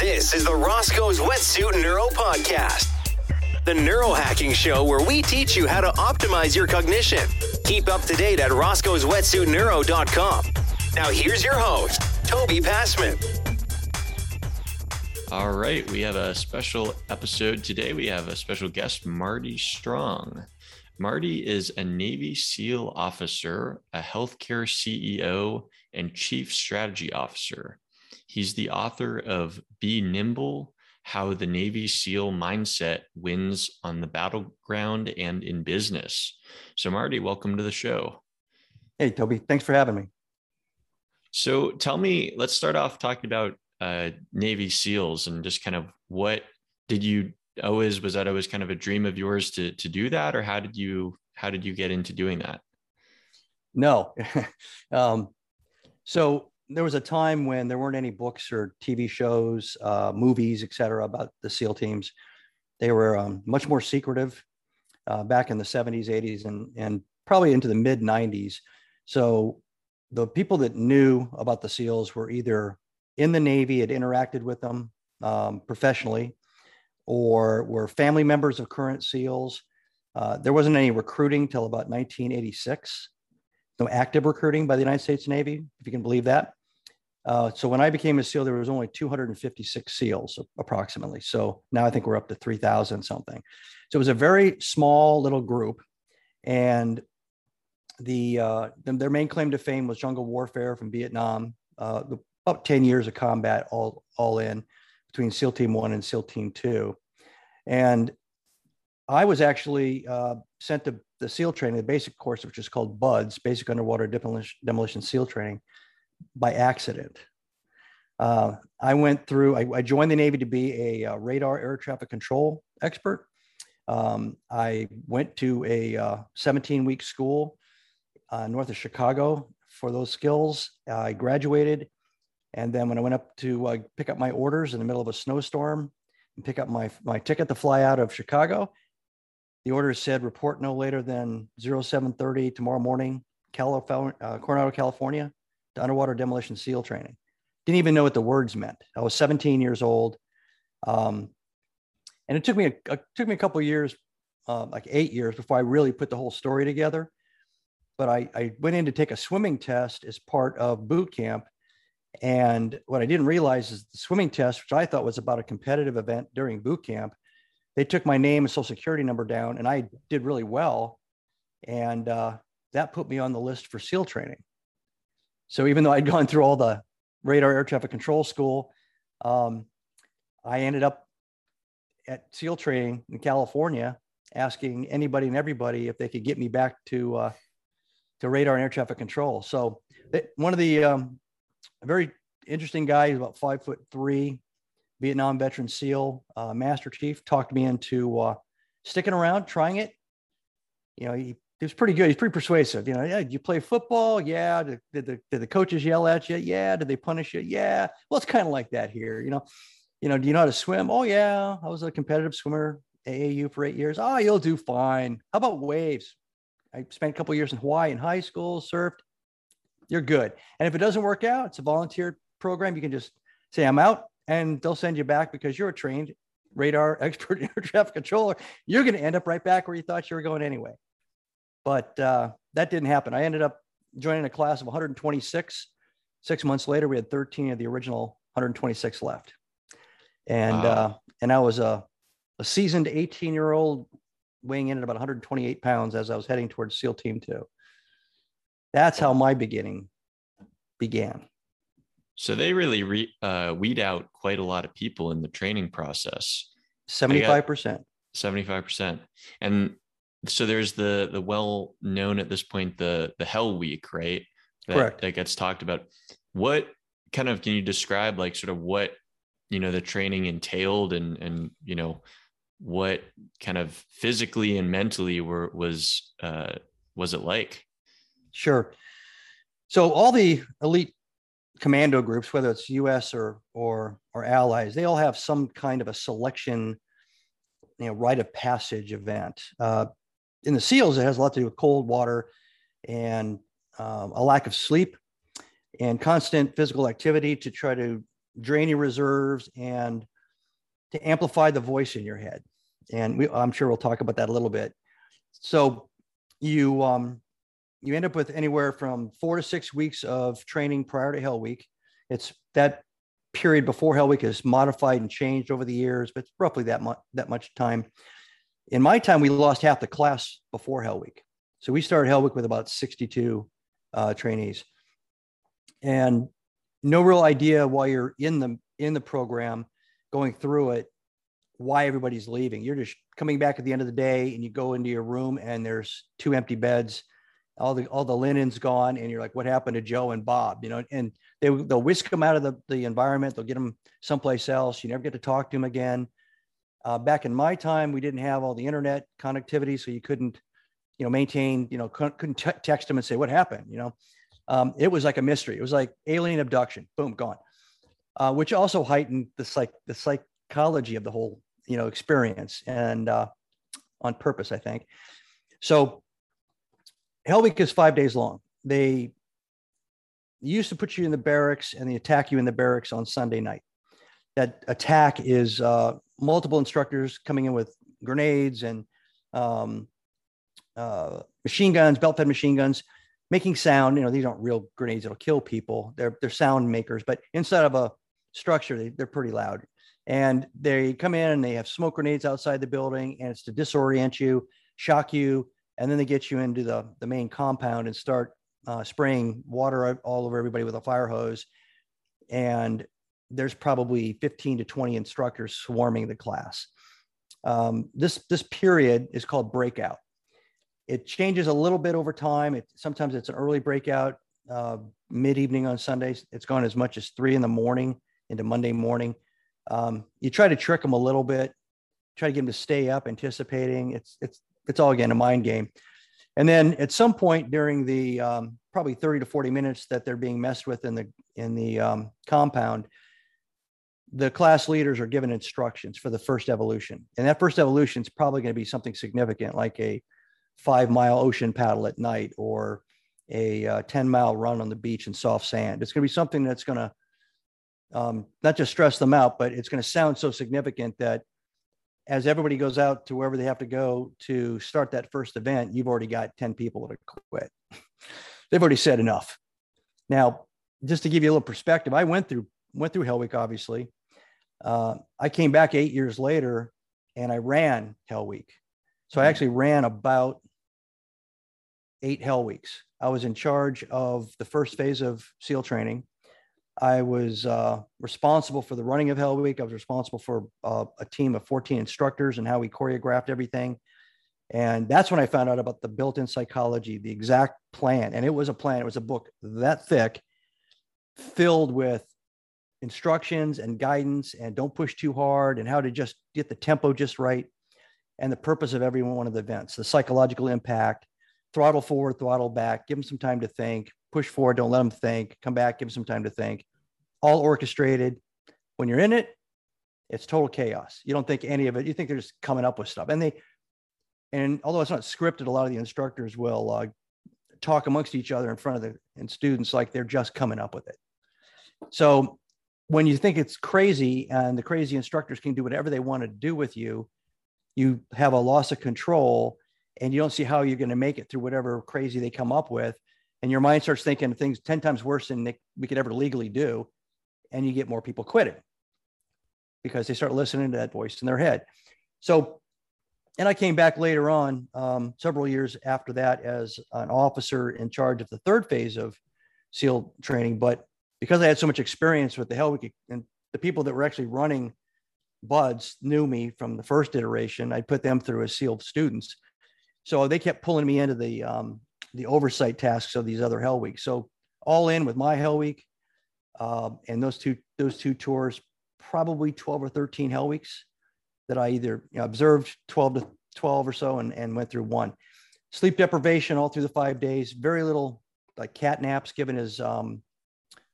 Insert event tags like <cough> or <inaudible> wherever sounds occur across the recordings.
This is the Roscoe's Wetsuit Neuro Podcast, the neurohacking show where we teach you how to optimize your cognition. Keep up to date at roscoe'swetsuitneuro.com. Now, here's your host, Toby Passman. All right, we have a special episode today. We have a special guest, Marty Strong. Marty is a Navy SEAL officer, a healthcare CEO, and chief strategy officer. He's the author of Be Nimble How the Navy SEAL Mindset Wins on the Battleground and in Business. So, Marty, welcome to the show. Hey, Toby, thanks for having me. So, tell me, let's start off talking about uh, Navy SEALs and just kind of what did you always was that always kind of a dream of yours to to do that, or how did you how did you get into doing that? No, <laughs> um, so there was a time when there weren't any books or TV shows, uh, movies, et cetera, about the SEAL teams. They were um, much more secretive uh, back in the 70s, 80s, and, and probably into the mid 90s. So the people that knew about the SEALs were either in the Navy, had interacted with them um, professionally, or were family members of current SEALs. Uh, there wasn't any recruiting till about 1986 no active recruiting by the United States Navy, if you can believe that. Uh, so when I became a SEAL, there was only 256 SEALs approximately. So now I think we're up to 3,000 something. So it was a very small little group, and the, uh, the their main claim to fame was jungle warfare from Vietnam. Uh, about 10 years of combat all all in between SEAL Team One and SEAL Team Two, and I was actually uh, sent to the SEAL training, the basic course, which is called BUD/S, Basic Underwater Demolition, Demolition SEAL Training by accident. Uh, I went through, I, I, joined the Navy to be a, a uh, radar air traffic control expert. Um, I went to a uh, 17 week school uh, north of Chicago for those skills. I graduated. And then when I went up to uh, pick up my orders in the middle of a snowstorm and pick up my, my ticket to fly out of Chicago, the order said report no later than 0730 tomorrow morning, California, uh, Coronado, California to underwater demolition SEAL training. Didn't even know what the words meant. I was 17 years old. Um, and it took me a, took me a couple years, uh, like eight years, before I really put the whole story together. But I, I went in to take a swimming test as part of boot camp. And what I didn't realize is the swimming test, which I thought was about a competitive event during boot camp, they took my name and social security number down, and I did really well. And uh, that put me on the list for SEAL training. So even though I'd gone through all the radar air traffic control school, um, I ended up at SEAL training in California, asking anybody and everybody if they could get me back to uh, to radar and air traffic control. So it, one of the um, very interesting guys, about five foot three, Vietnam veteran SEAL, uh, Master Chief, talked me into uh, sticking around, trying it. You know, he he was pretty good. He's pretty persuasive. You know, yeah, you play football? Yeah. Did, did, the, did the coaches yell at you? Yeah. Did they punish you? Yeah. Well, it's kind of like that here. You know, you know, do you know how to swim? Oh yeah, I was a competitive swimmer, AAU for eight years. Oh, you'll do fine. How about waves? I spent a couple years in Hawaii in high school, surfed. You're good. And if it doesn't work out, it's a volunteer program. You can just say I'm out, and they'll send you back because you're a trained radar <laughs> expert <laughs> air traffic controller. You're going to end up right back where you thought you were going anyway. But uh, that didn't happen. I ended up joining a class of 126. Six months later, we had 13 of the original 126 left. And, wow. uh, and I was a, a seasoned 18 year old weighing in at about 128 pounds as I was heading towards SEAL Team 2. That's how my beginning began. So they really re, uh, weed out quite a lot of people in the training process. 75%. 75%. And so there's the the well known at this point the the hell week right? That, correct. that gets talked about. What kind of can you describe like sort of what you know the training entailed and and you know what kind of physically and mentally were was uh was it like? Sure. So all the elite commando groups whether it's us or or or allies they all have some kind of a selection you know rite of passage event. Uh, in the seals, it has a lot to do with cold water and um, a lack of sleep and constant physical activity to try to drain your reserves and to amplify the voice in your head. And we, I'm sure we'll talk about that a little bit. So you um, you end up with anywhere from four to six weeks of training prior to Hell Week. It's that period before Hell Week is modified and changed over the years, but it's roughly that that much time. In my time, we lost half the class before Hell Week. So we started Hell Week with about 62 uh, trainees, and no real idea while you're in the in the program, going through it, why everybody's leaving. You're just coming back at the end of the day, and you go into your room, and there's two empty beds, all the all the linen's gone, and you're like, what happened to Joe and Bob? You know, and they they'll whisk them out of the the environment. They'll get them someplace else. You never get to talk to them again. Uh, back in my time, we didn't have all the internet connectivity, so you couldn't, you know, maintain, you know, couldn't text them and say what happened. You know, um, it was like a mystery. It was like alien abduction. Boom, gone. Uh, which also heightened the psych the psychology of the whole, you know, experience and uh, on purpose, I think. So, Hell Week is five days long. They used to put you in the barracks and they attack you in the barracks on Sunday night. That attack is uh, multiple instructors coming in with grenades and um, uh, machine guns, belt-fed machine guns, making sound. You know, these aren't real grenades that'll kill people. They're they're sound makers, but inside of a structure, they, they're pretty loud. And they come in and they have smoke grenades outside the building, and it's to disorient you, shock you, and then they get you into the the main compound and start uh, spraying water all over everybody with a fire hose. And there's probably 15 to 20 instructors swarming the class. Um, this, this period is called breakout. It changes a little bit over time. It, sometimes it's an early breakout, uh, mid evening on Sundays. It's gone as much as three in the morning into Monday morning. Um, you try to trick them a little bit, try to get them to stay up, anticipating. It's it's it's all again a mind game. And then at some point during the um, probably 30 to 40 minutes that they're being messed with in the in the um, compound, the class leaders are given instructions for the first evolution. And that first evolution is probably going to be something significant like a five mile ocean paddle at night or a uh, 10 mile run on the beach in soft sand. It's going to be something that's going to um, not just stress them out, but it's going to sound so significant that as everybody goes out to wherever they have to go to start that first event, you've already got 10 people that are quit. <laughs> They've already said enough. Now, just to give you a little perspective, I went through went through Hell Week, obviously. Uh, I came back eight years later and I ran Hell Week. So I actually ran about eight Hell Weeks. I was in charge of the first phase of SEAL training. I was uh, responsible for the running of Hell Week. I was responsible for uh, a team of 14 instructors and how we choreographed everything. And that's when I found out about the built in psychology, the exact plan. And it was a plan, it was a book that thick, filled with instructions and guidance and don't push too hard and how to just get the tempo just right and the purpose of every one of the events, the psychological impact, throttle forward, throttle back, give them some time to think, push forward, don't let them think, come back, give them some time to think, all orchestrated. When you're in it, it's total chaos. You don't think any of it. You think they're just coming up with stuff. And they, and although it's not scripted, a lot of the instructors will uh, talk amongst each other in front of the and students like they're just coming up with it. So when you think it's crazy and the crazy instructors can do whatever they want to do with you, you have a loss of control and you don't see how you're going to make it through whatever crazy they come up with. And your mind starts thinking things 10 times worse than we could ever legally do. And you get more people quitting because they start listening to that voice in their head. So, and I came back later on, um, several years after that, as an officer in charge of the third phase of SEAL training. But because I had so much experience with the Hell Week and the people that were actually running BUD/S knew me from the first iteration. I put them through as SEAL students. So they kept pulling me into the um, the oversight tasks of these other Hell Weeks. So all in with my Hell Week uh, and those two those two tours, probably 12 or 13 Hell Weeks that I either you know, observed 12 to 12 or so and, and went through one. Sleep deprivation all through the five days, very little like cat naps given as um,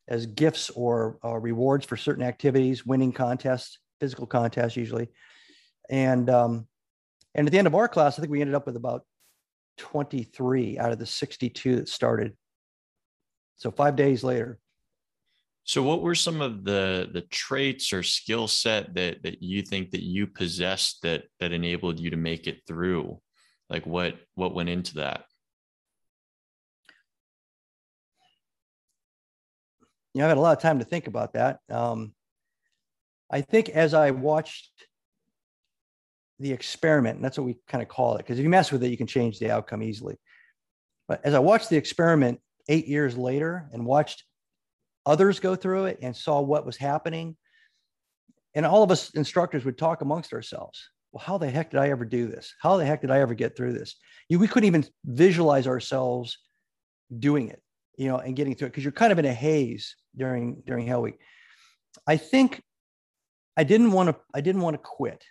as gifts or uh, rewards for certain activities, winning contests, physical contests usually. And um, and at the end of our class, I think we ended up with about 23 out of the 62 that started. So five days later. So what were some of the the traits or skill set that that you think that you possessed that that enabled you to make it through? Like what what went into that? You know, I've had a lot of time to think about that. Um, I think as I watched the experiment, and that's what we kind of call it, because if you mess with it, you can change the outcome easily. But as I watched the experiment eight years later and watched others go through it and saw what was happening, and all of us instructors would talk amongst ourselves. Well, how the heck did I ever do this? How the heck did I ever get through this? You, we couldn't even visualize ourselves doing it, you know, and getting through it because you're kind of in a haze during during Hell Week. I think I didn't want to. I didn't want to quit.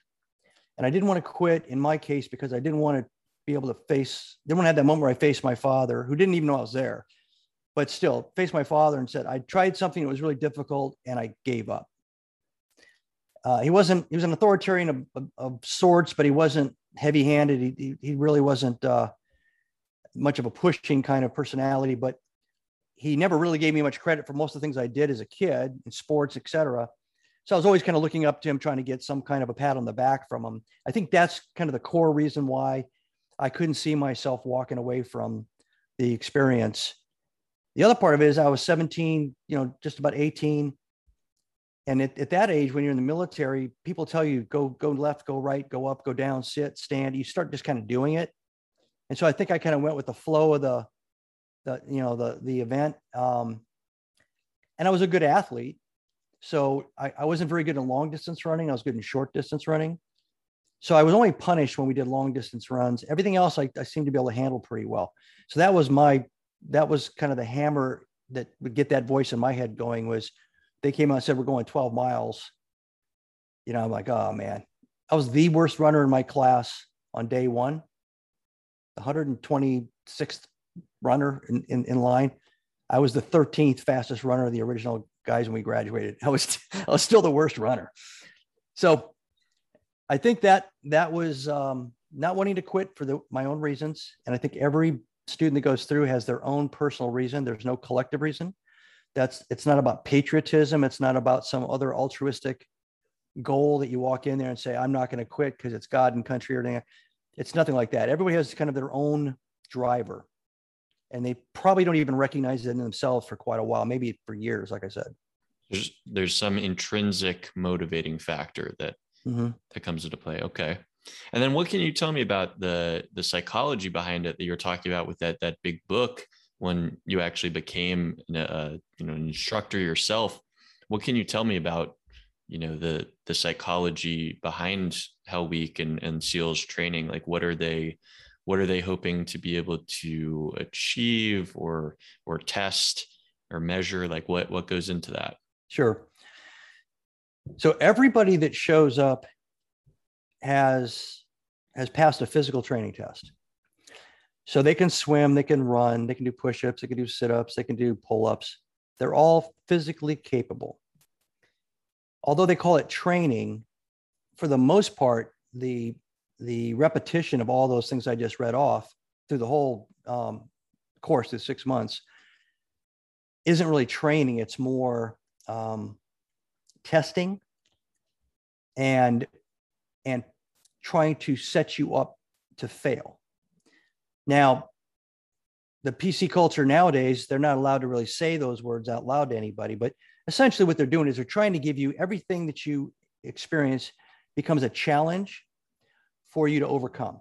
And I didn't want to quit in my case because I didn't want to be able to face, didn't want to have that moment where I faced my father, who didn't even know I was there, but still faced my father and said, I tried something that was really difficult and I gave up. Uh, he wasn't, he was an authoritarian of, of, of sorts, but he wasn't heavy handed. He, he, he, really wasn't uh, much of a pushing kind of personality, but he never really gave me much credit for most of the things I did as a kid in sports, et cetera. So I was always kind of looking up to him, trying to get some kind of a pat on the back from him. I think that's kind of the core reason why I couldn't see myself walking away from the experience. The other part of it is I was 17, you know, just about 18. And at, at that age, when you're in the military, people tell you go, go left, go right, go up, go down, sit, stand. You start just kind of doing it. And so I think I kind of went with the flow of the, the you know, the, the event. Um, and I was a good athlete. So I, I wasn't very good in long distance running. I was good in short distance running. So I was only punished when we did long distance runs. Everything else I, I seemed to be able to handle pretty well. So that was my that was kind of the hammer that would get that voice in my head going was they came out and said we're going 12 miles. You know, I'm like, oh man. I was the worst runner in my class on day one, the 126th runner in, in, in line. I was the 13th fastest runner of the original guys when we graduated. <laughs> I was I was still the worst runner. So I think that that was um, not wanting to quit for the, my own reasons, and I think every student that goes through has their own personal reason. There's no collective reason. That's it's not about patriotism. It's not about some other altruistic goal that you walk in there and say I'm not going to quit because it's God and country or anything. It's nothing like that. Everybody has kind of their own driver and they probably don't even recognize it in themselves for quite a while, maybe for years, like I said. There's there's some intrinsic motivating factor that mm-hmm. that comes into play. Okay. And then what can you tell me about the the psychology behind it that you're talking about with that that big book when you actually became a, you know an instructor yourself? What can you tell me about you know the the psychology behind Hell Week and and SEALs training? Like what are they what are they hoping to be able to achieve or or test or measure? Like what what goes into that? Sure. So everybody that shows up has has passed a physical training test. So they can swim they can run they can do push-ups they can do sit-ups they can do pull-ups. They're all physically capable. Although they call it training for the most part the the repetition of all those things I just read off through the whole um, course, the six months, isn't really training. It's more um, testing and and trying to set you up to fail. Now, the PC culture nowadays, they're not allowed to really say those words out loud to anybody, but essentially what they're doing is they're trying to give you everything that you experience becomes a challenge for you to overcome.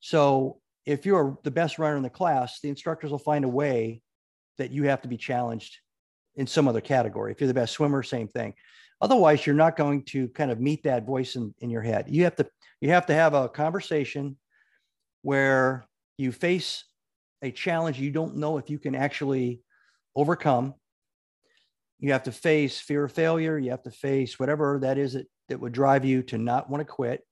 So if you're the best runner in the class, the instructors will find a way that you have to be challenged in some other category. If you're the best swimmer, same thing. Otherwise, you're not going to kind of meet that voice in, in your head. You have to you have to have a conversation where you face a challenge you don't know if you can actually overcome. You have to face fear of failure. You have to face whatever that is that, that would drive you to not want to quit.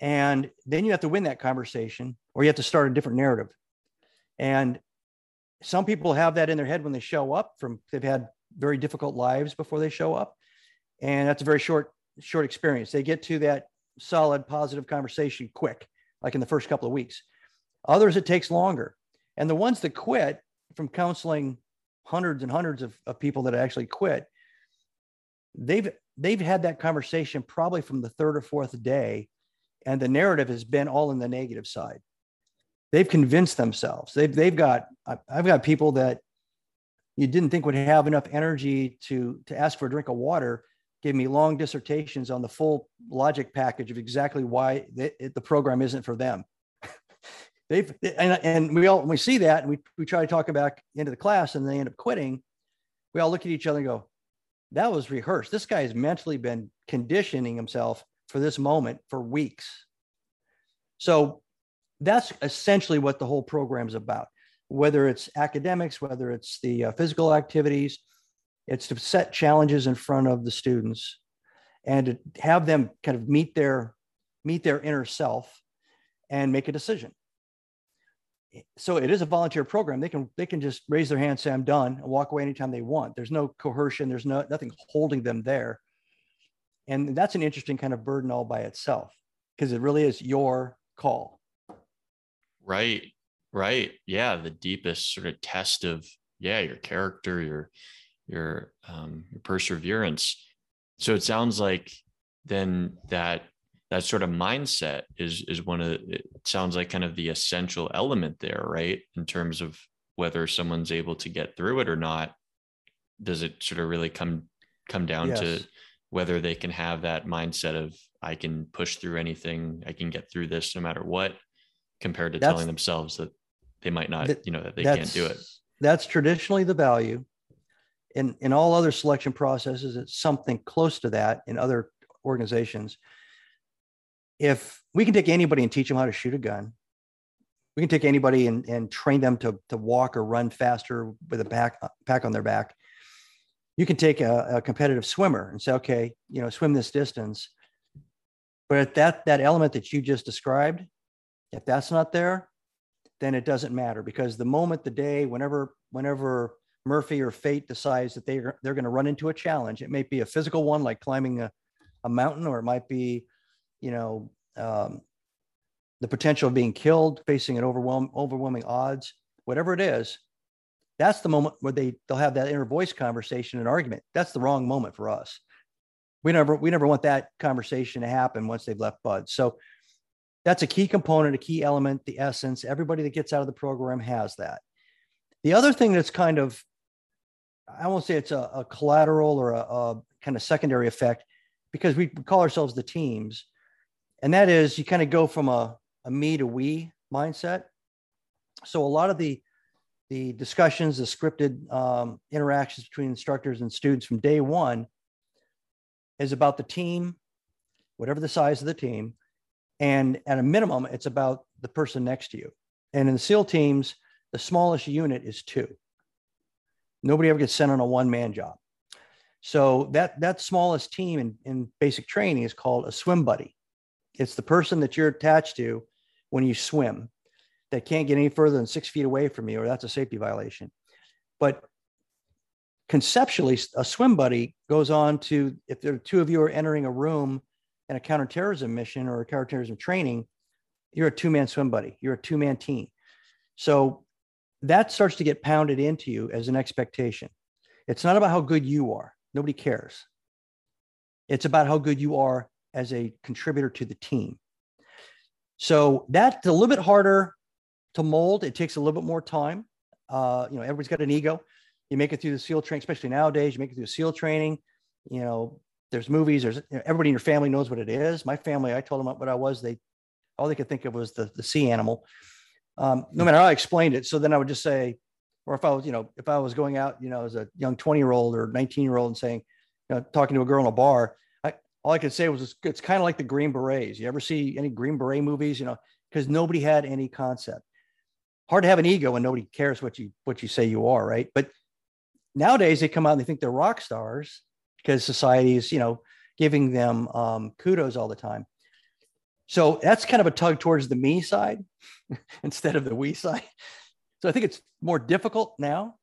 And then you have to win that conversation or you have to start a different narrative. And some people have that in their head when they show up from they've had very difficult lives before they show up. And that's a very short, short experience. They get to that solid, positive conversation quick, like in the first couple of weeks. Others, it takes longer. And the ones that quit from counseling hundreds and hundreds of, of people that actually quit. They've they've had that conversation probably from the third or fourth day, and the narrative has been all in the negative side. They've convinced themselves. They've they've got I've got people that you didn't think would have enough energy to to ask for a drink of water gave me long dissertations on the full logic package of exactly why the, program isn't for them. <laughs> They've and, and we all we see that and we, we try to talk back into the class and they end up quitting. We all look at each other and go, that was rehearsed. This guy has mentally been conditioning himself for this moment for weeks. So that's essentially what the whole program is about. Whether it's academics, whether it's the uh, physical activities, it's to set challenges in front of the students and to have them kind of meet their meet their inner self and make a decision. So it is a volunteer program. They can they can just raise their hand, say I'm done, and walk away anytime they want. There's no coercion. There's no nothing holding them there. And that's an interesting kind of burden all by itself because it really is your call. Right. Right. Yeah. The deepest sort of test of yeah, your character, your your um, your perseverance. So it sounds like then that that sort of mindset is is one of it sounds like kind of the essential element there, right? In terms of whether someone's able to get through it or not. Does it sort of really come come down yes. to whether they can have that mindset of I can push through anything, I can get through this no matter what, compared to that's, telling themselves that they might not, that, you know, that they can't do it. That's traditionally the value in, in all other selection processes, it's something close to that in other organizations. If we can take anybody and teach them how to shoot a gun, we can take anybody and, and train them to, to walk or run faster with a back, pack on their back. You can take a, a competitive swimmer and say, okay, you know, swim this distance. But if that, that element that you just described, if that's not there, then it doesn't matter because the moment, the day, whenever, whenever Murphy or fate decides that they are, they're going to run into a challenge. It may be a physical one, like climbing a, a mountain, or it might be, you know, um, the potential of being killed, facing an overwhelm, overwhelming odds, whatever it is. That's the moment where they they'll have that inner voice conversation and argument. That's the wrong moment for us. We never we never want that conversation to happen once they've left Bud. So that's a key component, a key element, the essence. Everybody that gets out of the program has that. The other thing that's kind of I won't say it's a, a collateral or a, a, kind of secondary effect because we call ourselves the teams. And that is you kind of go from a, a me to we mindset. So a lot of the the discussions, the scripted um, interactions between instructors and students from day one is about the team, whatever the size of the team. And at a minimum, it's about the person next to you. And in the SEAL teams, the smallest unit is two. Nobody ever gets sent on a one man job. So that that smallest team in, in basic training is called a swim buddy. It's the person that you're attached to when you swim that can't get any further than six feet away from you, or that's a safety violation. But conceptually, a swim buddy goes on to if the two of you are entering a room in a counterterrorism mission or a counterterrorism training, you're a two-man swim buddy. You're a two-man team. So that starts to get pounded into you as an expectation. It's not about how good you are. Nobody cares. It's about how good you are as a contributor to the team. So that's a little bit harder to mold. It takes a little bit more time. Uh, you know, everybody's got an ego. You make it through the SEAL training, especially nowadays. You make it through the SEAL training. You know, there's movies. There's you know, everybody in your family knows what it is. My family, I told them what I was. They all they could think of was the the sea animal um, no matter how I explained it. So then I would just say, or if I was, you know, if I was going out, you know, as a young 20 year old or 19 year old and saying, you know, talking to a girl in a bar, I, all I could say was, it's, it's kind of like the Green Berets. You ever see any Green Beret movies? You know, because nobody had any concept. Hard to have an ego when nobody cares what you what you say you are, right? But nowadays they come out and they think they're rock stars because society is, you know, giving them um, kudos all the time. So that's kind of a tug towards the me side <laughs> instead of the we side. So I think it's more difficult now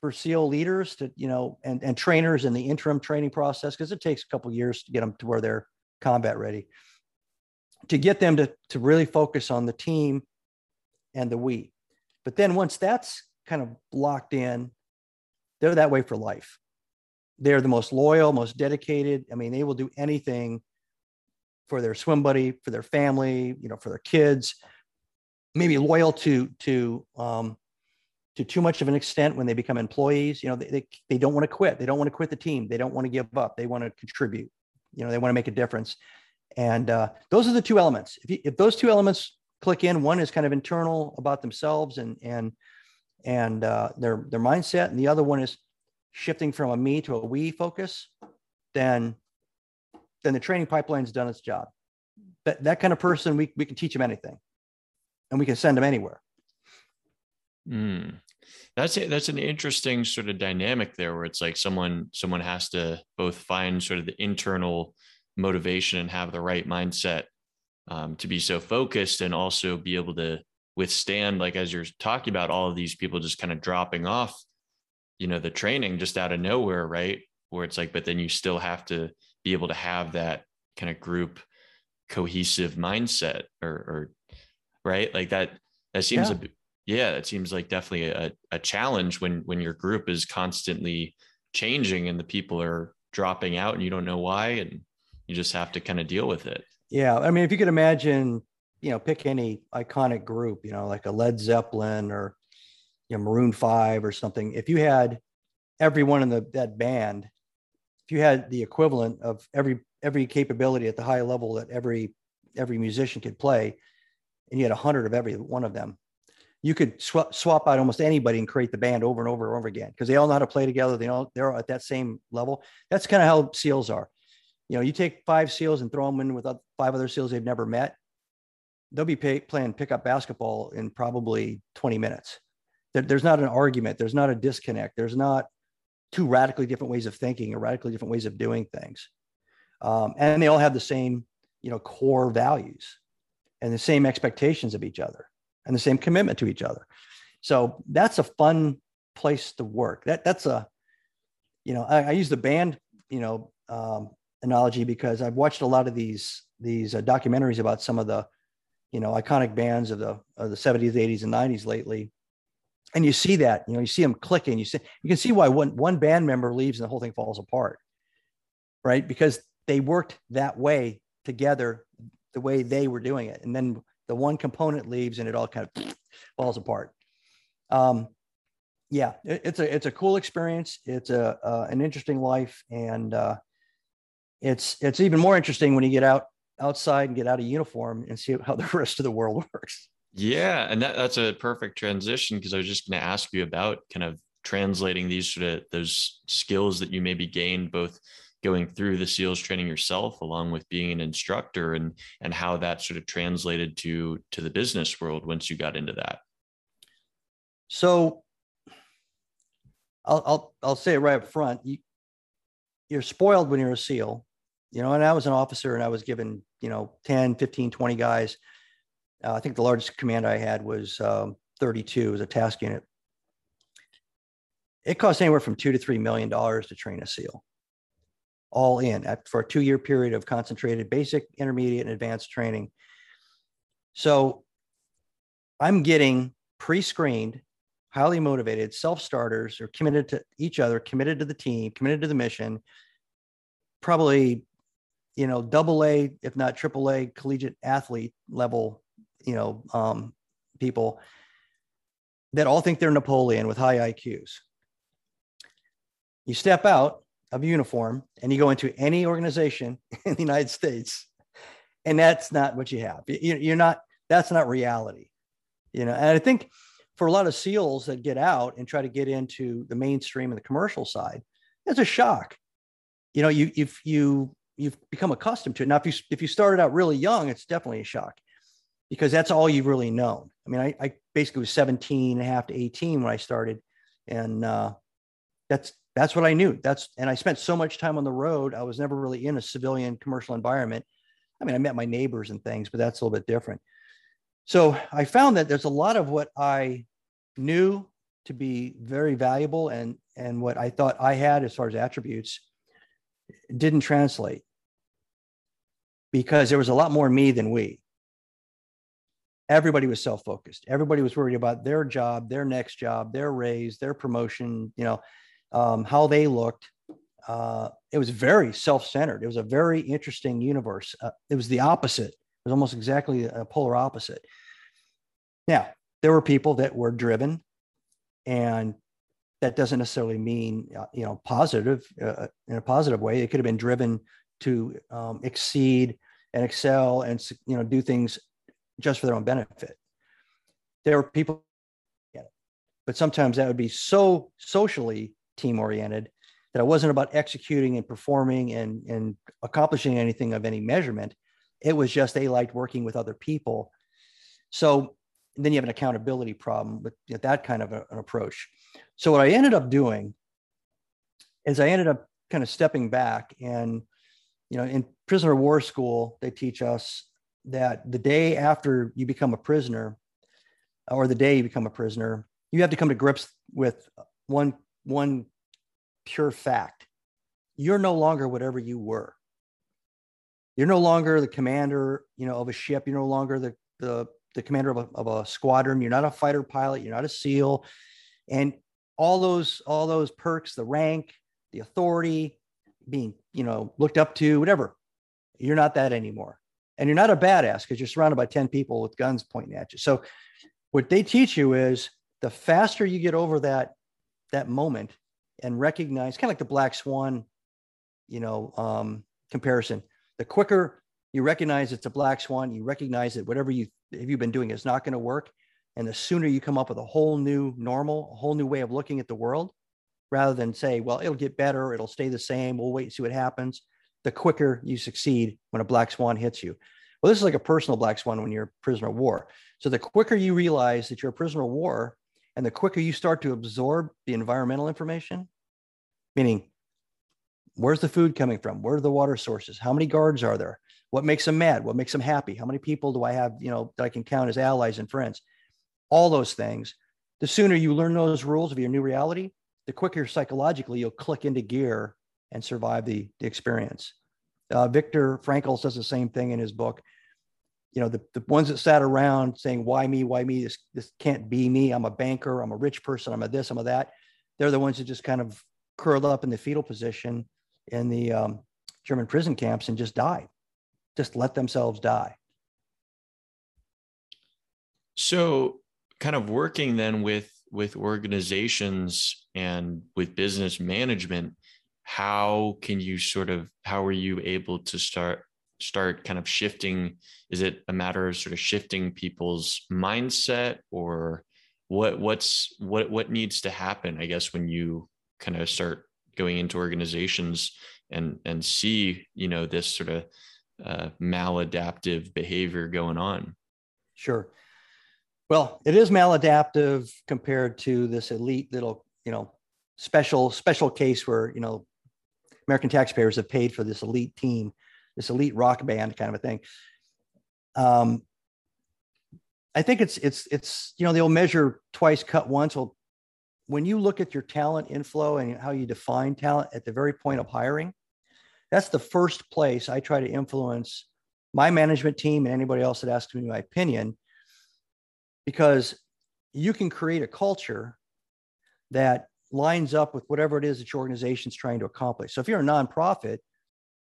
for SEAL leaders to, you know, and, and trainers in the interim training process, because it takes a couple years to get them to where they're combat ready, to get them to, to really focus on the team and the we. But then once that's kind of locked in, they're that way for life. They're the most loyal, most dedicated. I mean, they will do anything for their swim buddy, for their family, you know, for their kids. Maybe loyal to to um, to too much of an extent when they become employees. You know, they, they, they don't want to quit. They don't want to quit the team. They don't want to give up. They want to contribute. You know, they want to make a difference. And uh, those are the two elements. If, you, if those two elements click in, one is kind of internal about themselves and and and uh, their their mindset, and the other one is shifting from a me to a we focus. Then then the training pipeline's done its job. That that kind of person, we we can teach them anything, and we can send them anywhere. Mm. That's it. That's an interesting sort of dynamic there, where it's like someone someone has to both find sort of the internal motivation and have the right mindset um, to be so focused, and also be able to withstand, like as you're talking about, all of these people just kind of dropping off, you know, the training just out of nowhere, right? Where it's like, but then you still have to be able to have that kind of group cohesive mindset, or, or right, like that. That seems Yeah. a yeah it seems like definitely a, a challenge when when your group is constantly changing and the people are dropping out and you don't know why and you just have to kind of deal with it Yeah, I mean, if you could imagine, you know, pick any iconic group, you know, like a Led Zeppelin or you know Maroon Five or something. If you had everyone in the that band, if you had the equivalent of every every capability at the high level that every every musician could play, and you had a hundred of every one of them, you could swap swap out almost anybody and create the band over and over and over again because they all know how to play together. They all they're at that same level. That's kind of how SEALs are you know, you take five SEALs and throw them in with five other SEALs they've never met, they'll be pay, playing pickup basketball in probably 20 minutes. There, there's not an argument. There's not a disconnect. There's not two radically different ways of thinking or radically different ways of doing things. Um, and they all have the same, you know, core values and the same expectations of each other and the same commitment to each other. So that's a fun place to work. That that's a, you know, I, I use the band, you know, um, analogy because I've watched a lot of these these uh, documentaries about some of the you know iconic bands of the of the 70s 80s and 90s lately. And you see that you know you see them clicking you see you can see why one one band member leaves and the whole thing falls apart right? Because they worked that way together the way they were doing it. And then the one component leaves and it all kind of <sniffs> falls apart. Um yeah it, it's a it's a cool experience. It's a uh, an interesting life. And uh it's it's even more interesting when you get out outside and get out of uniform and see how the <laughs> rest of the world works. yeah and that, that's a perfect transition because i was just going to ask you about kind of translating these sort of those skills that you maybe gained both going through the seals training yourself along with being an instructor and and how that sort of translated to to the business world once you got into that So I'll I'll I'll say it right up front. You you're spoiled when you're a SEAL, you know, and I was an officer and I was given, you know, 10, 15, 20 guys. Uh, I think the largest command I had was um, 32 as a task unit. It costs anywhere from two to three million dollars to train a SEAL, all in for a two-year period of concentrated basic, intermediate, and advanced training. So I'm getting pre-screened, highly motivated, self-starters, or committed to each other, committed to the team, committed to the mission. Probably, you know, double A, if not triple A, collegiate athlete level, you know, um, people that all think they're Napoleon with high IQs. You step out of uniform and you go into any organization <laughs> in the United States, and that's not what you have. You- You're not. That's not reality. You know, and I think for a lot of SEALs that get out and try to get into the mainstream and the commercial side, it's a shock. You know, you if you you've become accustomed to it. Now, if you if you started out really young, it's definitely a shock because that's all you've really known. I mean, I, I basically was 17 and a half to 18 when I started. And uh, that's that's what I knew. That's and I spent so much time on the road. I was never really in a civilian commercial environment. I mean, I met my neighbors and things, but that's a little bit different. So I found that there's a lot of what I knew to be very valuable and and what I thought I had as far as attributes didn't translate because there was a lot more me than we. Everybody was self-focused. Everybody was worried about their job, their next job, their raise, their promotion, you know, um, how they looked. Uh, it was very self-centered. It was a very interesting universe. Uh, it was the opposite. It was almost exactly a polar opposite. Now, there were people that were driven, and that doesn't necessarily mean uh, you know positive uh, in a positive way. It could have been driven to um, exceed and excel and you know do things just for their own benefit. There were people, but sometimes that would be so socially team oriented that it wasn't about executing and performing and and accomplishing anything of any measurement. It was just they liked working with other people. So then you have an accountability problem with you know, that kind of a, an approach. So what I ended up doing is I ended up kind of stepping back and you know in prisoner of war school they teach us that the day after you become a prisoner or the day you become a prisoner you have to come to grips with one one pure fact. You're no longer whatever you were. You're no longer the commander you know of a ship. You're no longer the the, the commander of a, of a squadron. You're not a fighter pilot. You're not a seal. And all those all those perks the rank the authority being you know looked up to whatever. You're not that anymore. And you're not a badass because you're surrounded by 10 people with guns pointing at you. So what they teach you is the faster you get over that that moment and recognize kind of like the black swan you know um, comparison the quicker you recognize it's a black swan you recognize that whatever you have you been doing is not going to work. And the sooner you come up with a whole new normal, a whole new way of looking at the world, rather than say, well, it'll get better, it'll stay the same, we'll wait and see what happens, the quicker you succeed when a black swan hits you. Well, this is like a personal black swan when you're a prisoner of war. So the quicker you realize that you're a prisoner of war and the quicker you start to absorb the environmental information, meaning where's the food coming from? Where are the water sources? How many guards are there? What makes them mad? What makes them happy? How many people do I have, you know, that I can count as allies and friends? all those things, the sooner you learn those rules of your new reality, the quicker psychologically you'll click into gear and survive the, the experience. Uh, Viktor Frankl says the same thing in his book. You know, the, the ones that sat around saying, why me, why me, this, this can't be me. I'm a banker, I'm a rich person, I'm a this, I'm a that. They're the ones that just kind of curled up in the fetal position in the um, German prison camps and just died, just let themselves die. So kind of working then with with organizations and with business management how can you sort of how are you able to start start kind of shifting? Is it a matter of sort of shifting people's mindset or what what's what what needs to happen i guess when you kind of start going into organizations and and see you know this sort of uh, maladaptive behavior going on? Sure well, it is maladaptive compared to this elite little, you know, special special case where you know American taxpayers have paid for this elite team, this elite rock band kind of a thing. Um, I think it's it's it's you know they'll measure twice, cut once. Well, when you look at your talent inflow and how you define talent at the very point of hiring, that's the first place I try to influence my management team and anybody else that asks me my opinion because you can create a culture that lines up with whatever it is that your organization is trying to accomplish. So if you're a nonprofit,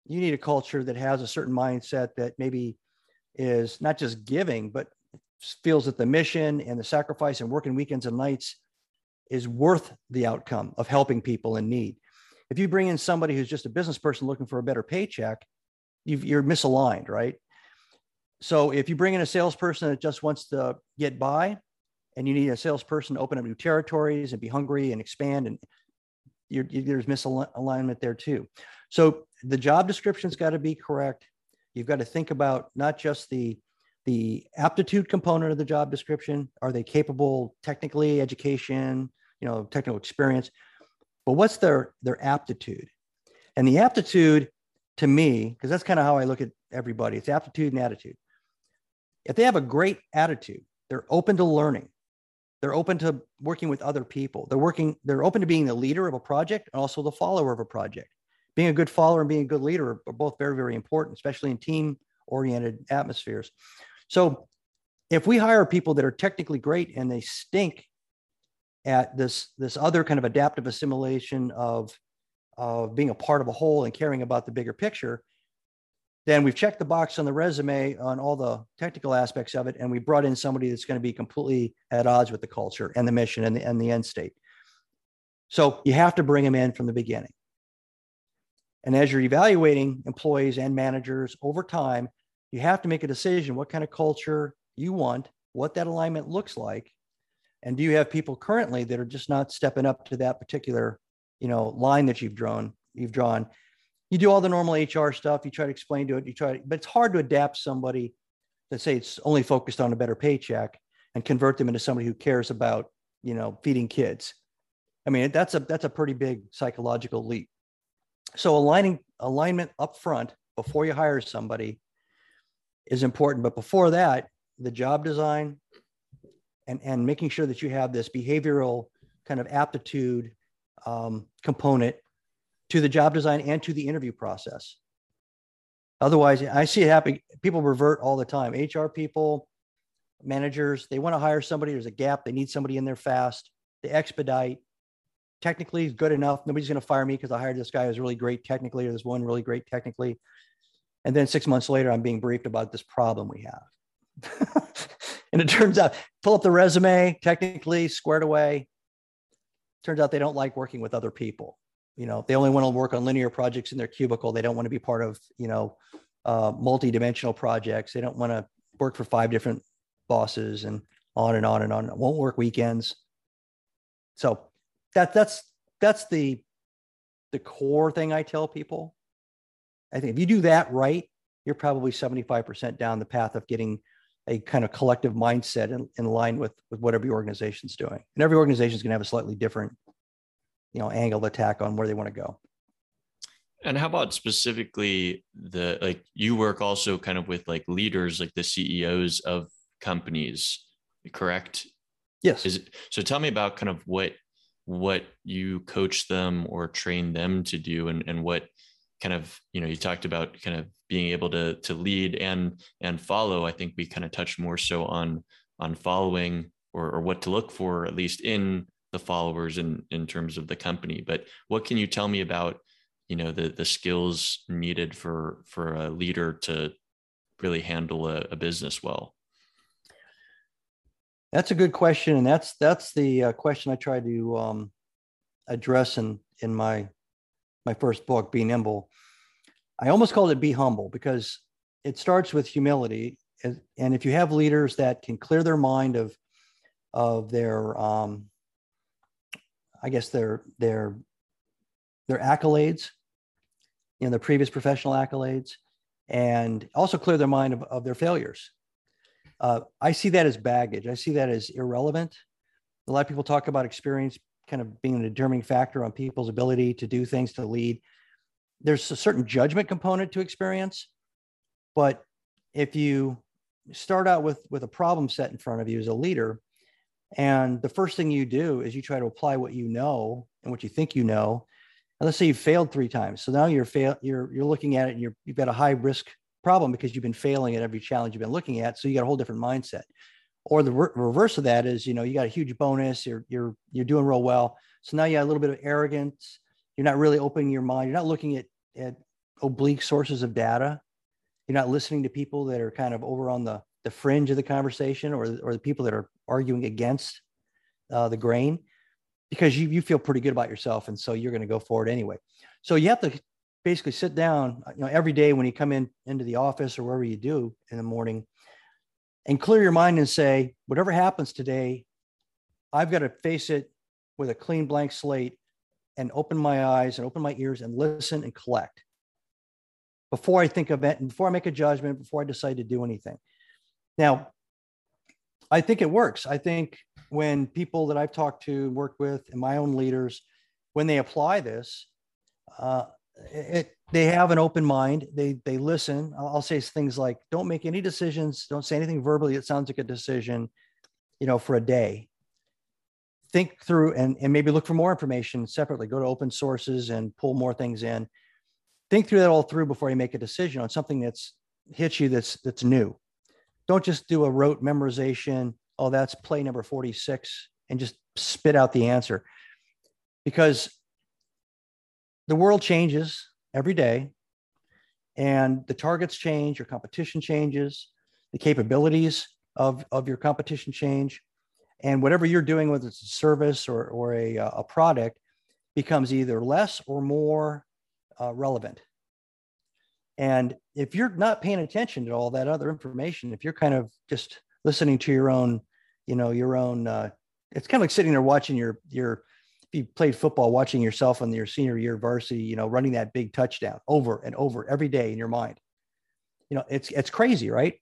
you need a culture that has a certain mindset that maybe is not just giving, but feels that the mission and the sacrifice and working weekends and nights is worth the outcome of helping people in need. If you bring in somebody who's just a business person looking for a better paycheck, you are misaligned, right? So if you bring in a salesperson that just wants to get by, and you need a salesperson to open up new territories and be hungry and expand, and you're, you, there's misalignment there too. So the job description's got to be correct. You've got to think about not just the the aptitude component of the job description. Are they capable technically, education, you know, technical experience? But what's their their aptitude? And the aptitude to me, because that's kind of how I look at everybody, it's aptitude and attitude if they have a great attitude, they're open to learning. They're open to working with other people. They're working, they're open to being the leader of a project and also the follower of a project. Being a good follower and being a good leader are both very, very important, especially in team oriented atmospheres. So if we hire people that are technically great and they stink at this this other kind of adaptive assimilation of of being a part of a whole and caring about the bigger picture then we've checked the box on the resume on all the technical aspects of it and we brought in somebody that's going to be completely at odds with the culture and the mission and the, and the end state. So you have to bring them in from the beginning. And as you're evaluating employees and managers over time you have to make a decision what kind of culture you want what that alignment looks like and do you have people currently that are just not stepping up to that particular you know line that you've drawn you've drawn you do all the normal hr stuff. You try to explain to it. You try to, but it's hard to adapt somebody that say it's only focused on a better paycheck and convert them into somebody who cares about you know feeding kids. I mean that's a that's a pretty big psychological leap. So aligning alignment up front before you hire somebody is important. But before that the job design and, and making sure that you have this behavioral kind of aptitude um, component to the job design and to the interview process. Otherwise, I see it happen. People revert all the time. HR people, managers, they want to hire somebody. There's a gap. They need somebody in there fast. They expedite. Technically, good enough. Nobody's going to fire me because I hired this guy who's really great technically, or this one really great technically. And then six months later, I'm being briefed about this problem we have. <laughs> and it turns out, pull up the resume, technically squared away. Turns out they don't like working with other people. You know, they only want to work on linear projects in their cubicle. They don't want to be part of, you know, uh, multi-dimensional projects. They don't want to work for five different bosses and on and on and on. It won't work weekends. So that that's that's the the core thing I tell people. I think if you do that right, you're probably 75% down the path of getting a kind of collective mindset in, in line with, with what every organization's doing. And every organization is going to have a slightly different, you know, angle attack on where they want to go. And how about specifically the like you work also kind of with like leaders, like the CEOs of companies, correct? Yes. Is it, so tell me about kind of what what you coach them or train them to do and, and what kind of you know you talked about kind of being able to to lead and and follow i think we kind of touched more so on on following or, or what to look for at least in the followers in in terms of the company but what can you tell me about you know the the skills needed for for a leader to really handle a, a business well that's a good question and that's that's the uh, question i try to um, address in in my my first book, Be Nimble. I almost called it Be Humble because it starts with humility. And if you have leaders that can clear their mind of, of their, um, I guess their, their, their accolades, you know, their previous professional accolades, and also clear their mind of, of their failures. Uh, I see that as baggage. I see that as irrelevant. A lot of people talk about experience kind of being a determining factor on people's ability to do things to lead there's a certain judgment component to experience but if you start out with with a problem set in front of you as a leader and the first thing you do is you try to apply what you know and what you think you know. And let's say you failed three times. So now you're fail you're you're looking at it and you're you've got a high risk problem because you've been failing at every challenge you've been looking at. So you got a whole different mindset. Or the re- reverse of that is you know you got a huge bonus. You're you're you're doing real well. So now you got a little bit of arrogance. You're not really opening your mind. You're not looking at at oblique sources of data. You're not listening to people that are kind of over on the the fringe of the conversation or or the people that are arguing against uh, the grain because you you feel pretty good about yourself and so you're going to go forward anyway so you have to basically sit down you know every day when you come in into the office or wherever you do in the morning and clear your mind and say, whatever happens today, I've got to face it with a clean blank slate and open my eyes and open my ears and listen and collect before I think of it and before I make a judgment, before I decide to do anything. Now, I think it works. I think when people that I've talked to, and worked with, and my own leaders, when they apply this, uh, it, they have an open mind. They they listen. I'll, I'll, say things like, "Don't make any decisions. Don't say anything verbally that sounds like a decision." You know, for a day. Think through and and maybe look for more information separately. Go to open sources and pull more things in. Think through that all through before you make a decision on something that's hits you that's that's new. Don't just do a rote memorization. Oh, that's play number forty six and just spit out the answer because the world changes every day and the targets change, your competition changes, the capabilities of, of your competition change. And whatever you're doing, whether it's a service or, or a, uh, a product, becomes either less or more uh, relevant. And if you're not paying attention to all that other information, if you're kind of just listening to your own, you know, your own, uh, it's kind of like sitting there watching your your if you played football, watching yourself in your senior year varsity, you know, running that big touchdown over and over every day in your mind. You know, it's it's crazy, right?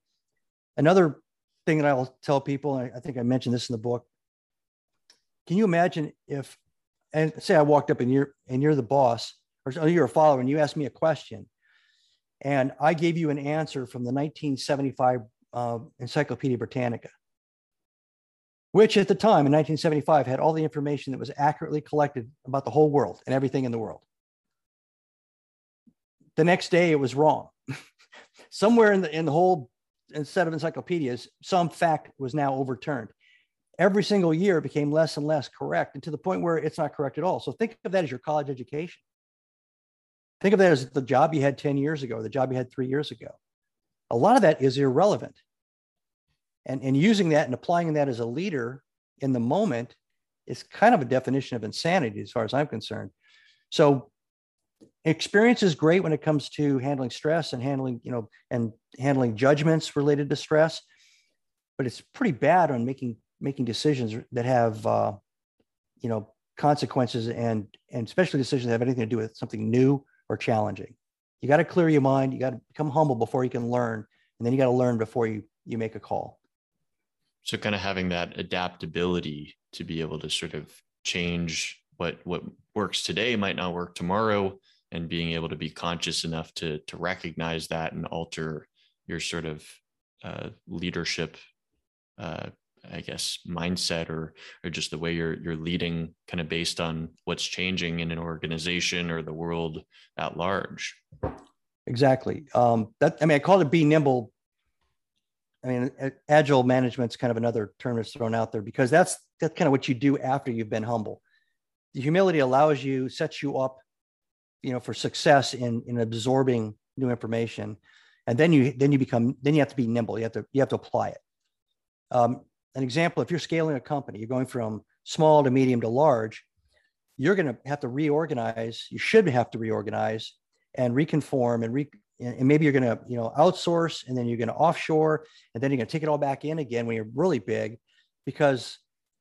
Another thing that I'll tell people, I, I think I mentioned this in the book. Can you imagine if, and say I walked up and you're and you're the boss, or you're a follower, and you asked me a question, and I gave you an answer from the 1975 uh, Encyclopedia Britannica which at the time in 1975 had all the information that was accurately collected about the whole world and everything in the world. The next day it was wrong. <laughs> Somewhere in the, in the whole set of encyclopedias, some fact was now overturned. Every single year became less and less correct and to the point where it's not correct at all. So think of that as your college education. Think of that as the job you had 10 years ago, the job you had three years ago. A lot of that is irrelevant and, and using that and applying that as a leader in the moment is kind of a definition of insanity as far as I'm concerned. So experience is great when it comes to handling stress and handling, you know, and handling judgments related to stress, but it's pretty bad on making making decisions that have uh, you know consequences and and especially decisions that have anything to do with something new or challenging. You got to clear your mind. You got to become humble before you can learn, and then you got to learn before you you make a call so kind of having that adaptability to be able to sort of change what what works today might not work tomorrow and being able to be conscious enough to to recognize that and alter your sort of uh, leadership uh, i guess mindset or or just the way you're you're leading kind of based on what's changing in an organization or the world at large exactly um, that i mean i call it be nimble I mean, agile management's kind of another term that's thrown out there because that's that's kind of what you do after you've been humble. The humility allows you, sets you up, you know, for success in in absorbing new information, and then you then you become then you have to be nimble. You have to you have to apply it. Um, an example: if you're scaling a company, you're going from small to medium to large, you're going to have to reorganize. You should have to reorganize and reconform and re, and maybe you're going to you know outsource and then you're going to offshore and then you're going to take it all back in again when you're really big because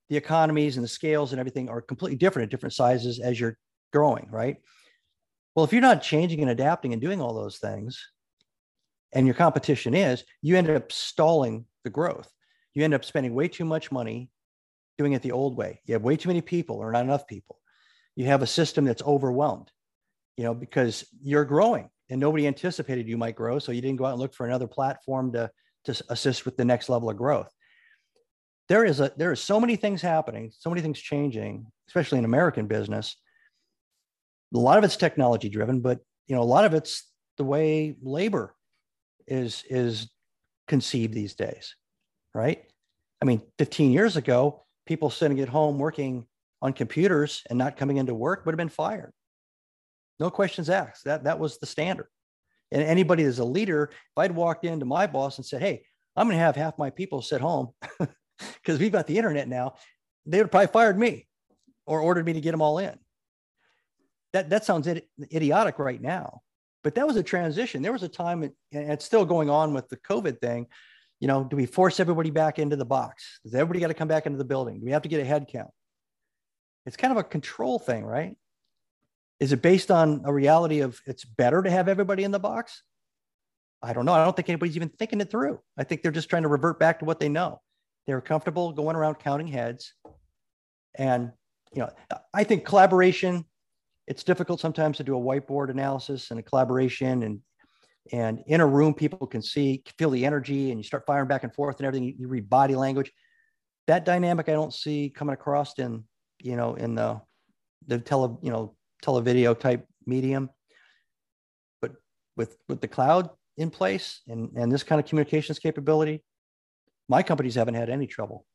the economies and the scales and everything are completely different at different sizes as you're growing right well if you're not changing and adapting and doing all those things and your competition is you end up stalling the growth you end up spending way too much money doing it the old way you have way too many people or not enough people you have a system that's overwhelmed you know because you're growing and nobody anticipated you might grow. So you didn't go out and look for another platform to, to assist with the next level of growth. There is a there is so many things happening, so many things changing, especially in American business. A lot of it's technology driven, but you know, a lot of it's the way labor is is conceived these days, right? I mean, 15 years ago, people sitting at home working on computers and not coming into work would have been fired no questions asked. That that was the standard. And anybody that's a leader, if I'd walked into my boss and said, "Hey, I'm going to have half my people sit home <laughs> because we've got the internet now," they would have probably fired me or ordered me to get them all in. That that sounds idiotic right now, but that was a transition. There was a time, and it's still going on with the COVID thing. You know, do we force everybody back into the box? Does everybody got to come back into the building? Do we have to get a head count? It's kind of a control thing, right? Is it based on a reality of it's better to have everybody in the box? I don't know. I don't think anybody's even thinking it through. I think they're just trying to revert back to what they know. They're comfortable going around counting heads. And, you know, I think collaboration, it's difficult sometimes to do a whiteboard analysis and a collaboration and and in a room people can see feel the energy and you start firing back and forth and everything you, you read body language that dynamic i don't see coming across in you know in the the tele you know televideo type medium. But with, with the cloud in place and, and this kind of communications capability, my companies haven't had any trouble.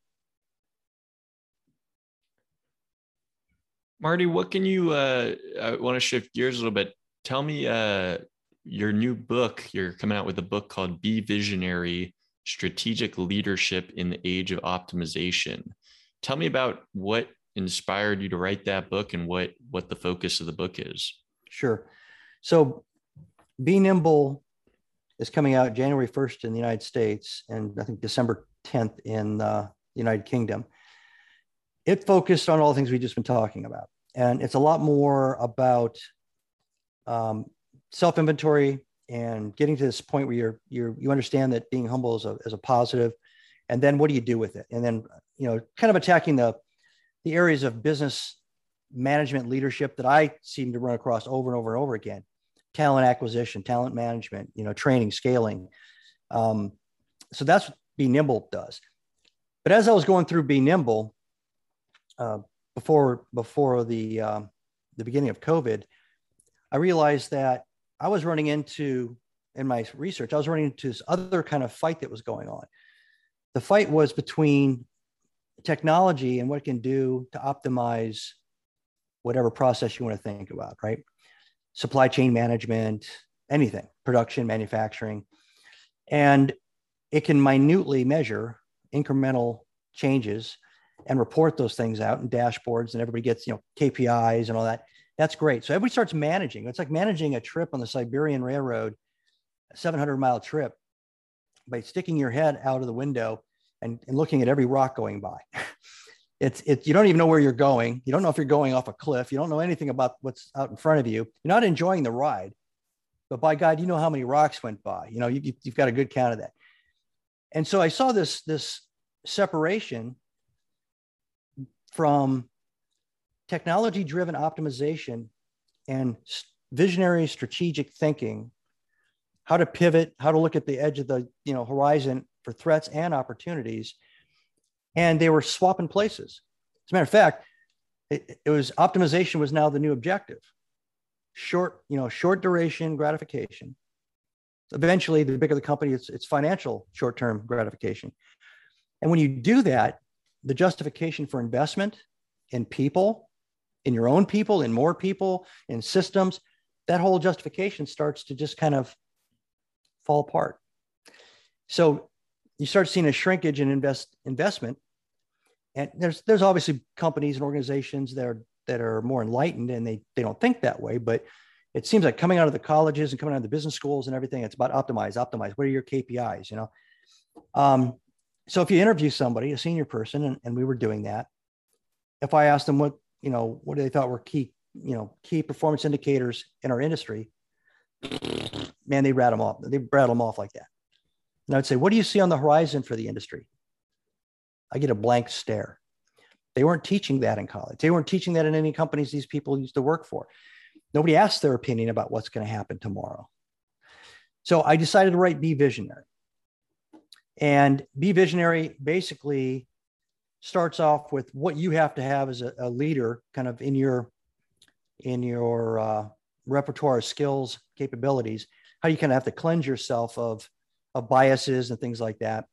Marty, what can you? Uh, I want to shift gears a little bit. Tell me uh, your new book. You're coming out with a book called "Be Visionary: Strategic Leadership in the Age of Optimization." Tell me about what inspired you to write that book and what what the focus of the book is. Sure. So, Be Nimble is coming out January 1st in the United States and I think December 10th in uh, the United Kingdom. It focused on all the things we've just been talking about. And it's a lot more about um, self inventory and getting to this point where you're, you're, you understand that being humble is a, is a. And then what do you do with it? And then, you know, kind of attacking the, the areas of business management leadership that I seem to run across over and over and over again talent acquisition, talent management, you know, training, scaling. Um, so that's what Be Nimble does. But as I was going through Be Nimble uh, before before the um, the beginning of COVID, I realized that I was running into in my research, I was running into this other kind of fight that was going on. The fight was between technology and what it can do to optimize whatever process you want to think about, right? supply chain management, anything, production, manufacturing. And it can minutely measure incremental changes and report those things out in dashboards and everybody gets, you know, KPIs and all that. That's great. So everybody starts managing. It's like managing a trip on the Siberian Railroad, a 700 mile trip by sticking your head out of the window and, and looking at every rock going by. <laughs> it's it's you don't even know where you're going you don't know if you're going off a cliff you don't know anything about what's out in front of you you're not enjoying the ride but by god you know how many rocks went by you know you, you've got a good count of that and so i saw this this separation from technology driven optimization and visionary strategic thinking how to pivot how to look at the edge of the you know horizon for threats and opportunities and they were swapping places. As a matter of fact, it, it was optimization was now the new objective. Short, you know, short duration gratification. Eventually, the bigger the company, it's, it's financial short-term gratification. And when you do that, the justification for investment in people, in your own people, in more people, in systems, that whole justification starts to just kind of fall apart. So you start seeing a shrinkage in invest investment. And there's there's obviously companies and organizations that are that are more enlightened and they they don't think that way but it seems like coming out of the colleges and coming out of the business schools and everything it's about optimize optimize. What are your kpis you know? Um, so if you interview somebody a senior person and, and we were doing that if i asked them what you know what they thought were key you know key performance indicators in our industry man they rattle them off they rattle them off like that and i would say what do you see on the horizon for the industry I get a blank stare. They weren't teaching that in college. They weren't teaching that in any companies these people used to work for. Nobody asked their opinion about what's going to happen tomorrow. So I decided to write Be Visionary. And Be Visionary basically starts off with what you have to have as a, a leader kind of in your in your uh, repertoire of skills capabilities how you kind of have to cleanse yourself of of biases and things like that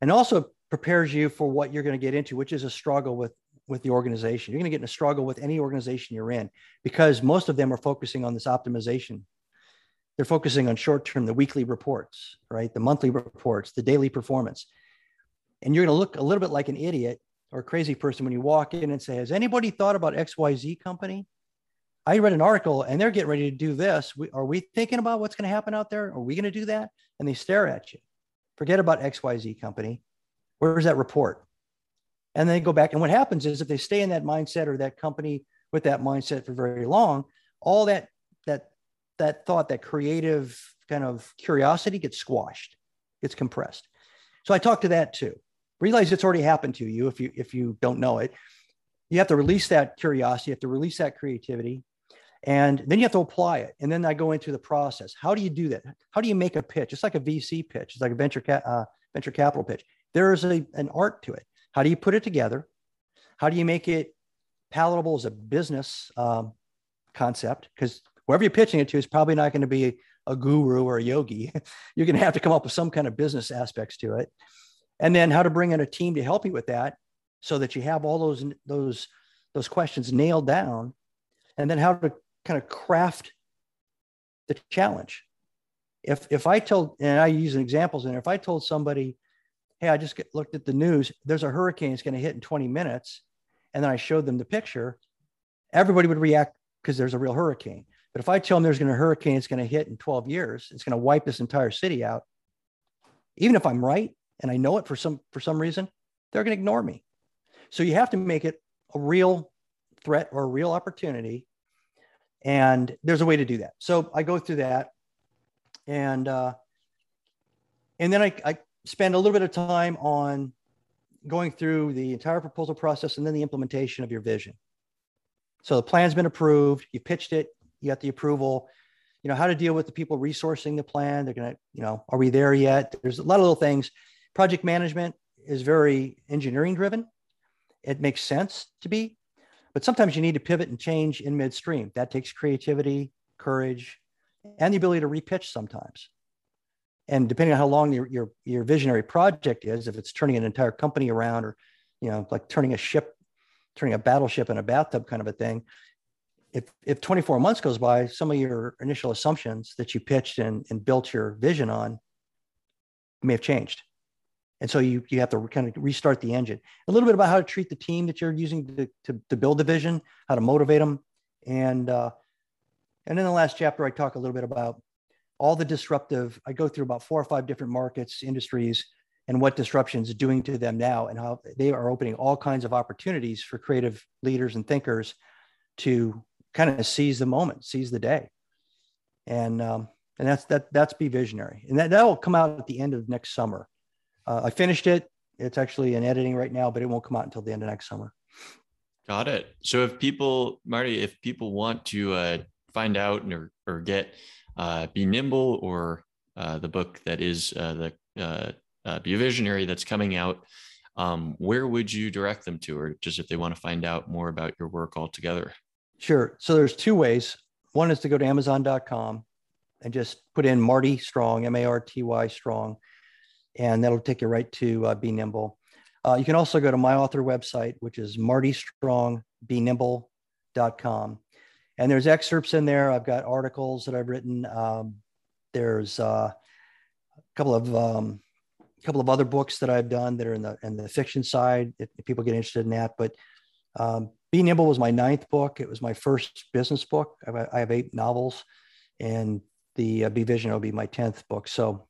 and also prepares you for what you're going to get into, which is a struggle with with the organization. You're going to get in a struggle with any organization you're in because most of them are focusing on this optimization. They're focusing on short term, the weekly reports, right? The monthly reports, the daily performance. And you're going to look a little bit like an idiot or crazy person when you walk in and say, Has anybody thought about XYZ company? I read an article and they're getting ready to do this. We, are we thinking about what's going to happen out there? Are we going to do that? And they stare at you. Forget about XYZ company. Where's that report? And they go back. And what happens is if they stay in that mindset or that company with that mindset for very long, all that that that thought, that creative kind of curiosity gets squashed, gets compressed. So I talk to that too. Realize it's already happened to you if you if you don't know it. You have to release that curiosity, you have to release that creativity, and then you have to apply it. And then I go into the process. How do you do that? How do you make a pitch? It's like a VC pitch. It's like a venture ca- uh, venture capital pitch there is a, an art to it. How do you put it together? How do you make it palatable as a business um, concept? Because whoever you're pitching it to is probably not going to be a guru or a yogi. <laughs> you're going to have to come up with some kind of business aspects to it. And then how to bring in a team to help you with that so that you have all those, those those questions nailed down, and then how to kind of craft the challenge. If if I told and I use examples, and if I told somebody, "Hey, I just looked at the news. There's a hurricane. It's going to hit in 20 minutes," and then I showed them the picture, everybody would react because there's a real hurricane. But if I tell them there's going to a hurricane, it's going to hit in 12 years, it's going to wipe this entire city out. Even if I'm right and I know it for some for some reason, they're going to ignore me. So you have to make it a real threat or a real opportunity. And there's a way to do that. So I go through that, and uh, and then I, I spend a little bit of time on going through the entire proposal process and then the implementation of your vision. So the plan's been approved, you pitched it, you got the approval, you know, how to deal with the people resourcing the plan. They're going to, you know, are we there yet? There's a lot of little things. Project management is very engineering driven. It makes sense to be, but sometimes you need to pivot and change in midstream. That takes creativity, courage, and the ability to repitch sometimes. And depending on how long your, your, your visionary project is, if it's turning an entire company around or, you know, like turning a ship turning a battleship in a bathtub kind of a thing. If, if 24 months goes by, some of your initial assumptions that you pitched and, and built your vision on may have changed. And so you, you have to kind of restart the engine. A little bit about how to treat the team that you're using to, to, to build the vision, how to motivate them. And, uh, and in the last chapter, I talk a little bit about all the disruptive, I go through about four or five different markets, industries, and what disruption is doing to them now and how they are opening all kinds of opportunities for creative leaders and thinkers to kind of seize the moment seize the day and um, and that's that that's be visionary and that that will come out at the end of next summer uh, i finished it. It's actually in editing right now but it won't come out until the end of next summer. Got it. So if people marty if people want to uh, find out or, or get uh, be nimble or uh, the book that is uh, the uh, uh, be a visionary that's coming out um, where would you direct them to? Or just if they want to find out more about your work altogether? Sure. So there's two ways. One is to go to amazon.com and just put in marty strong m-a-r-t-y strong and that'll take you right to uh, be nimble uh, you can also go to my author website which is martystrongbenimble.com and there's excerpts in there i've got articles that i've written um, there's uh, a couple of um, couple of other books that I've done that are in the in the fiction side. If, if people get interested in that, but um, Be Nimble was my ninth book. It was my first business book. I have, I have eight novels, and the uh, Be Vision will be my tenth book. So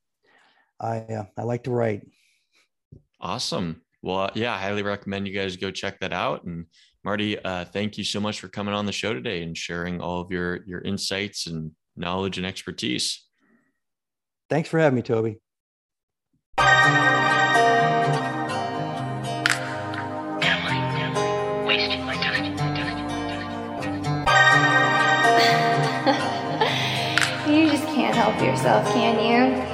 I uh, I like to write. Awesome. Well, yeah, I highly recommend you guys go check that out. And Marty, uh, thank you so much for coming on the show today and sharing all of your your insights and knowledge and expertise. Thanks for having me, Toby. <laughs> you just can't help yourself, can you?